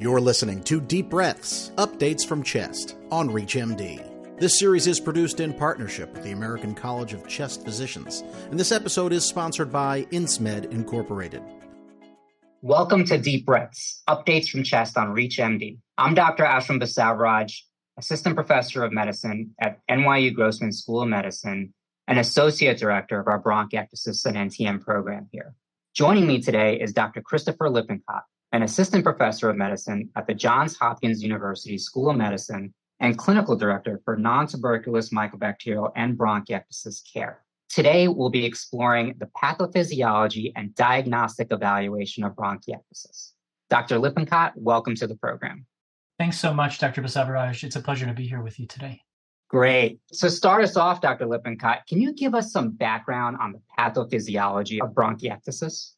You're listening to Deep Breaths Updates from Chest on ReachMD. This series is produced in partnership with the American College of Chest Physicians, and this episode is sponsored by Insmed Incorporated. Welcome to Deep Breaths Updates from Chest on ReachMD. I'm Dr. Ashwin Basavaraj, Assistant Professor of Medicine at NYU Grossman School of Medicine and Associate Director of our bronchiectasis and NTM program here. Joining me today is Dr. Christopher Lippincott, an assistant professor of medicine at the Johns Hopkins University School of Medicine and clinical director for non-tuberculous mycobacterial and bronchiectasis care. Today, we'll be exploring the pathophysiology and diagnostic evaluation of bronchiectasis. Dr. Lippincott, welcome to the program. Thanks so much, Dr. Basavaraj. It's a pleasure to be here with you today. Great. So start us off, Dr. Lippincott. Can you give us some background on the pathophysiology of bronchiectasis?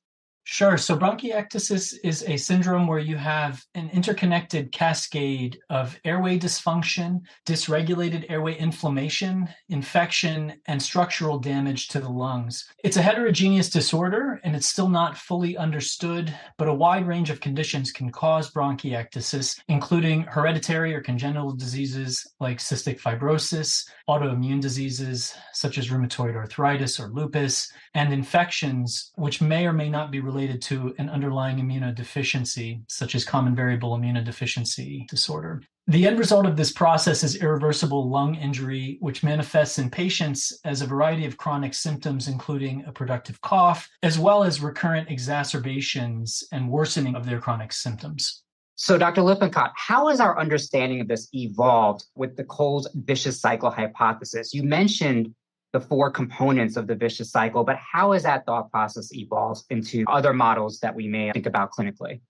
Sure. So bronchiectasis is a syndrome where you have an interconnected cascade of airway dysfunction, dysregulated airway inflammation, infection, and structural damage to the lungs. It's a heterogeneous disorder and it's still not fully understood, but a wide range of conditions can cause bronchiectasis, including hereditary or congenital diseases like cystic fibrosis, autoimmune diseases such as rheumatoid arthritis or lupus, and infections which may or may not be related to an underlying immunodeficiency, such as common variable immunodeficiency disorder. The end result of this process is irreversible lung injury, which manifests in patients as a variety of chronic symptoms, including a productive cough, as well as recurrent exacerbations and worsening of their chronic symptoms. So, Dr. Lippincott, how has our understanding of this evolved with the Cole's vicious cycle hypothesis? You mentioned the four components of the vicious cycle, but how has that thought process evolved into other models that we may think about clinically?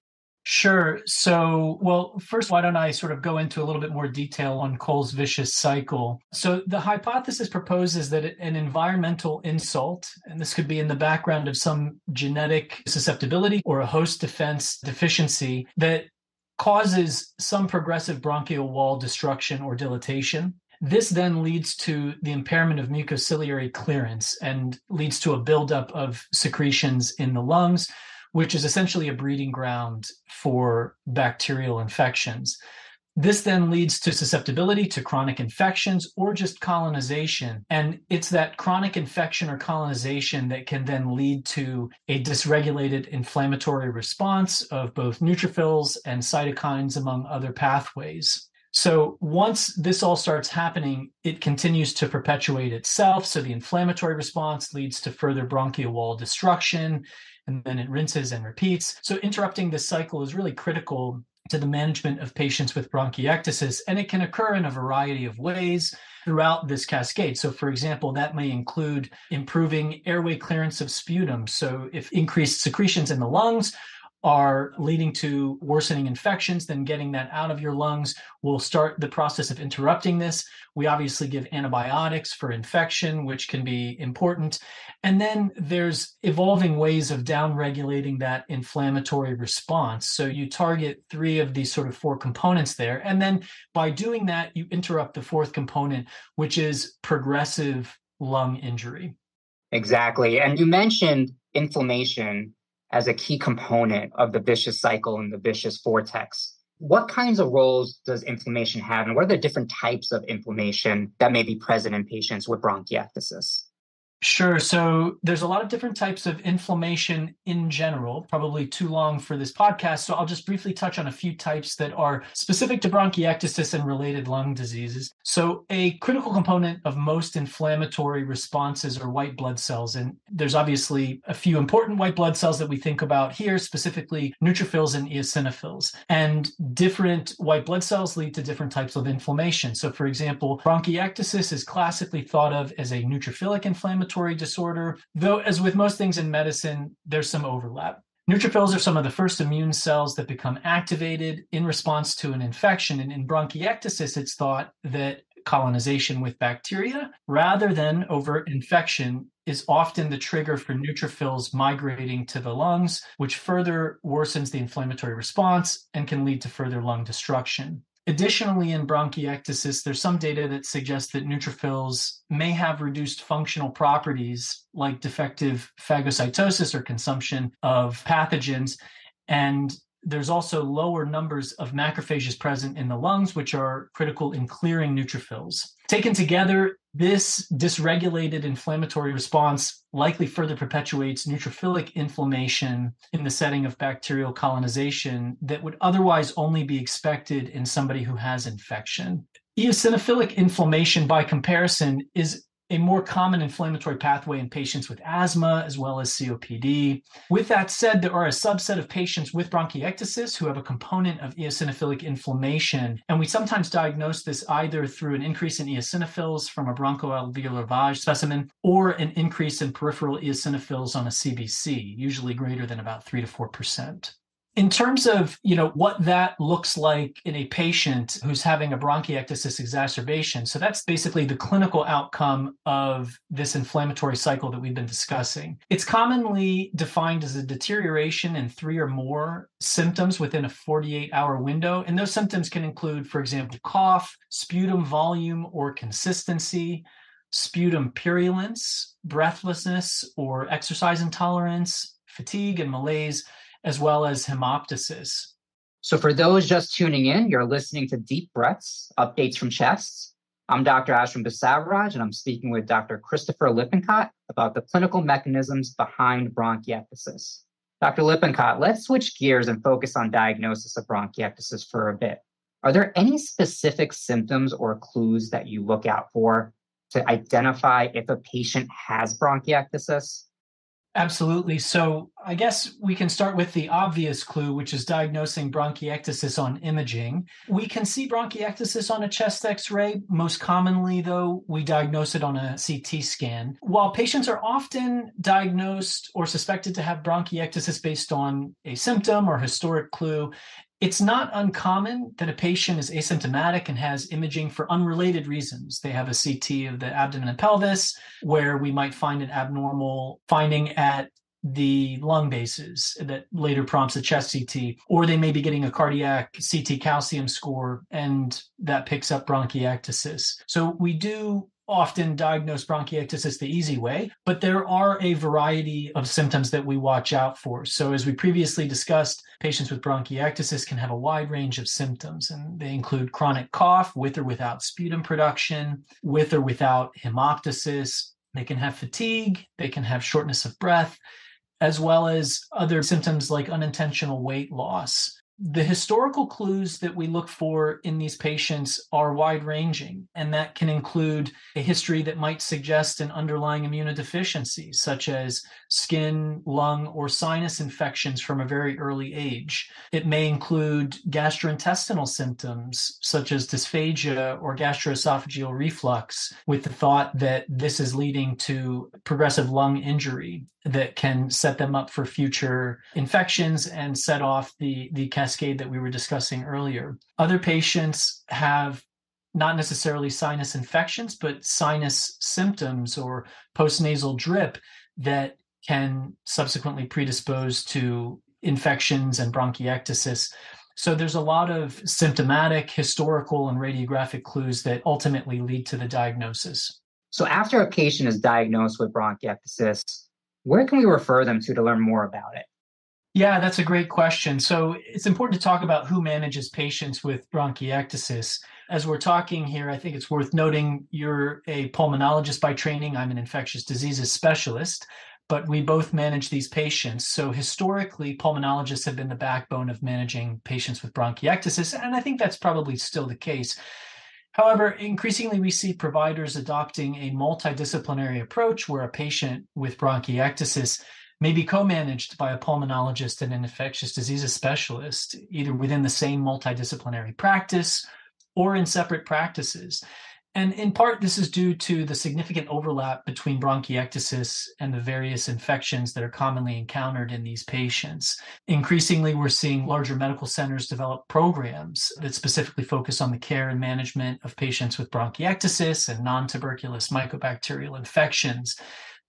Sure. So, well, first, why don't I sort of go into a little bit more detail on Cole's vicious cycle? So, the hypothesis proposes that an environmental insult, and this could be in the background of some genetic susceptibility or a host defense deficiency, that causes some progressive bronchial wall destruction or dilatation. This then leads to the impairment of mucociliary clearance and leads to a buildup of secretions in the lungs, which is essentially a breeding ground for bacterial infections. This then leads to susceptibility to chronic infections or just colonization. And it's that chronic infection or colonization that can then lead to a dysregulated inflammatory response of both neutrophils and cytokines, among other pathways. So once this all starts happening, it continues to perpetuate itself. So the inflammatory response leads to further bronchial wall destruction, and then it rinses and repeats. So interrupting this cycle is really critical to the management of patients with bronchiectasis, and it can occur in a variety of ways throughout this cascade. So, for example, that may include improving airway clearance of sputum. So, if increased secretions in the lungs are leading to worsening infections, then getting that out of your lungs will start the process of interrupting this. We obviously give antibiotics for infection, which can be important. And then there's evolving ways of downregulating that inflammatory response. So you target three of these sort of four components there. And then by doing that, you interrupt the fourth component, which is progressive lung injury. Exactly. And you mentioned inflammation as a key component of the vicious cycle and the vicious vortex. What kinds of roles does inflammation have, and what are the different types of inflammation that may be present in patients with bronchiectasis? Sure. So there's a lot of different types of inflammation in general, probably too long for this podcast. So I'll just briefly touch on a few types that are specific to bronchiectasis and related lung diseases. So a critical component of most inflammatory responses are white blood cells. And there's obviously a few important white blood cells that we think about here, specifically neutrophils and eosinophils. And different white blood cells lead to different types of inflammation. So for example, bronchiectasis is classically thought of as a neutrophilic inflammatory inflammatory disorder, though, as with most things in medicine, there's some overlap. Neutrophils are some of the first immune cells that become activated in response to an infection. And in bronchiectasis, it's thought that colonization with bacteria rather than overt infection is often the trigger for neutrophils migrating to the lungs, which further worsens the inflammatory response and can lead to further lung destruction. Additionally, in bronchiectasis, there's some data that suggests that neutrophils may have reduced functional properties like defective phagocytosis or consumption of pathogens. And there's also lower numbers of macrophages present in the lungs, which are critical in clearing neutrophils. Taken together, this dysregulated inflammatory response likely further perpetuates neutrophilic inflammation in the setting of bacterial colonization that would otherwise only be expected in somebody who has infection. Eosinophilic inflammation, by comparison, is a more common inflammatory pathway in patients with asthma as well as COPD. With that said, there are a subset of patients with bronchiectasis who have a component of eosinophilic inflammation, and we sometimes diagnose this either through an increase in eosinophils from a bronchoalveolar lavage specimen or an increase in peripheral eosinophils on a CBC, usually greater than about 3 to 4% in terms of you know what that looks like in a patient who's having a bronchiectasis exacerbation so that's basically the clinical outcome of this inflammatory cycle that we've been discussing. It's commonly defined as a deterioration in three or more symptoms within a 48 hour window and those symptoms can include for example cough sputum volume or consistency sputum purulence breathlessness or exercise intolerance fatigue and malaise as well as hemoptysis. So, for those just tuning in, you're listening to Deep Breaths, updates from chests. I'm Dr. Ashwin Basavaraj, and I'm speaking with Dr. Christopher Lippincott about the clinical mechanisms behind bronchiectasis. Dr. Lippincott, let's switch gears and focus on diagnosis of bronchiectasis for a bit. Are there any specific symptoms or clues that you look out for to identify if a patient has bronchiectasis? Absolutely. So I guess we can start with the obvious clue, which is diagnosing bronchiectasis on imaging. We can see bronchiectasis on a chest x ray. Most commonly, though, we diagnose it on a CT scan. While patients are often diagnosed or suspected to have bronchiectasis based on a symptom or historic clue, it's not uncommon that a patient is asymptomatic and has imaging for unrelated reasons. They have a CT of the abdomen and pelvis, where we might find an abnormal finding at the lung bases that later prompts a chest CT, or they may be getting a cardiac CT calcium score and that picks up bronchiectasis. So we do often diagnose bronchiectasis the easy way, but there are a variety of symptoms that we watch out for. So, as we previously discussed, patients with bronchiectasis can have a wide range of symptoms, and they include chronic cough with or without sputum production, with or without hemoptysis. They can have fatigue, they can have shortness of breath, as well as other symptoms like unintentional weight loss the historical clues that we look for in these patients are wide ranging, and that can include a history that might suggest an underlying immunodeficiency, such as skin, lung, or sinus infections from a very early age. It may include gastrointestinal symptoms, such as dysphagia or gastroesophageal reflux, with the thought that this is leading to progressive lung injury that can set them up for future infections and set off the, the cascade that we were discussing earlier. Other patients have not necessarily sinus infections, but sinus symptoms or postnasal drip that can subsequently predispose to infections and bronchiectasis. So there's a lot of symptomatic, historical, and radiographic clues that ultimately lead to the diagnosis. So after a patient is diagnosed with bronchiectasis, where can we refer them to to learn more about it? Yeah, that's a great question. So it's important to talk about who manages patients with bronchiectasis. As we're talking here, I think it's worth noting you're a pulmonologist by training. I'm an infectious diseases specialist, but we both manage these patients. So historically, pulmonologists have been the backbone of managing patients with bronchiectasis, and I think that's probably still the case. However, increasingly we see providers adopting a multidisciplinary approach where a patient with bronchiectasis may be co-managed by a pulmonologist and an infectious diseases specialist, either within the same multidisciplinary practice or in separate practices. And in part, this is due to the significant overlap between bronchiectasis and the various infections that are commonly encountered in these patients. Increasingly, we're seeing larger medical centers develop programs that specifically focus on the care and management of patients with bronchiectasis and non tuberculous mycobacterial infections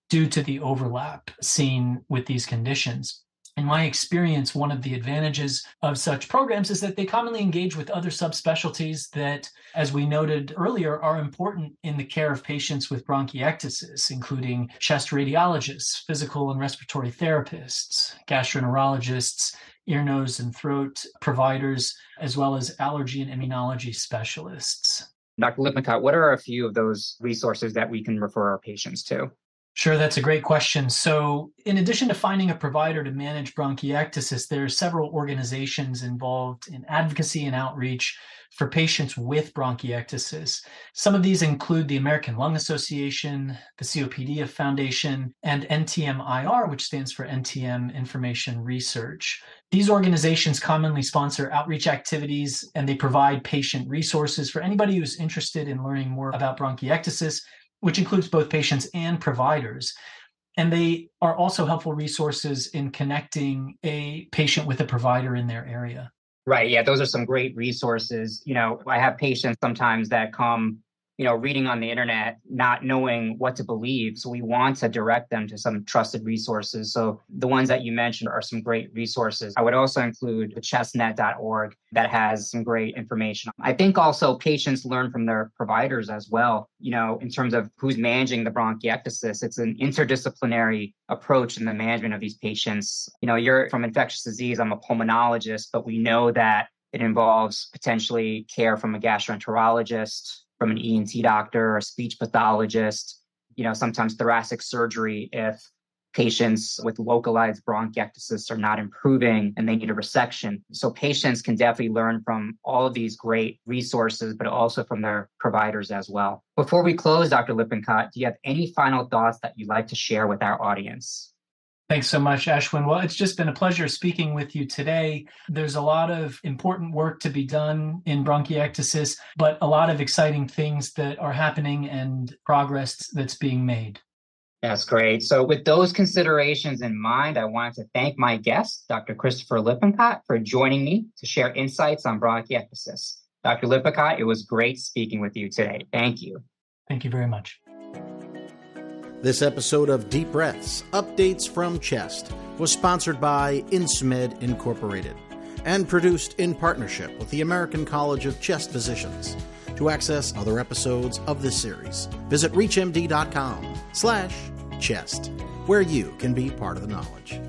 due to the overlap seen with these conditions in my experience, one of the advantages of such programs is that they commonly engage with other subspecialties that, as we noted earlier, are important in the care of patients with bronchiectasis, including chest radiologists, physical and respiratory therapists, gastroenterologists, ear, nose, and throat providers, as well as allergy and immunology specialists. Dr. Lippincott, what are a few of those resources that we can refer our patients to? Sure, that's a great question. So, in addition to finding a provider to manage bronchiectasis, there are several organizations involved in advocacy and outreach for patients with bronchiectasis. Some of these include the American Lung Association, the COPD Foundation, and NTMIR, which stands for NTM Information Research. These organizations commonly sponsor outreach activities and they provide patient resources for anybody who's interested in learning more about bronchiectasis which includes both patients and providers. And they are also helpful resources in connecting a patient with a provider in their area. Right. Yeah. Those are some great resources. You know, I have patients sometimes that come you know, reading on the internet, not knowing what to believe. So we want to direct them to some trusted resources. So the ones that you mentioned are some great resources. I would also include the chestnet.org that has some great information. I think also patients learn from their providers as well, you know, in terms of who's managing the bronchiectasis. It's an interdisciplinary approach in the management of these patients. You know, you're from infectious disease, I'm a pulmonologist, but we know that it involves potentially care from a gastroenterologist, from an ENT doctor or a speech pathologist, you know, sometimes thoracic surgery if patients with localized bronchiectasis are not improving and they need a resection. So patients can definitely learn from all of these great resources, but also from their providers as well. Before we close, Dr. Lippincott, do you have any final thoughts that you'd like to share with our audience? Thanks so much, Ashwin. Well, it's just been a pleasure speaking with you today. There's a lot of important work to be done in bronchiectasis, but a lot of exciting things that are happening and progress that's being made. That's great. So, with those considerations in mind, I wanted to thank my guest, Dr. Christopher Lippincott, for joining me to share insights on bronchiectasis. Dr. Lippincott, it was great speaking with you today. Thank you. Thank you very much. This episode of Deep Breaths Updates from Chest was sponsored by Insmed Incorporated and produced in partnership with the American College of Chest Physicians. To access other episodes of this series, visit reachmd.com slash chest, where you can be part of the knowledge.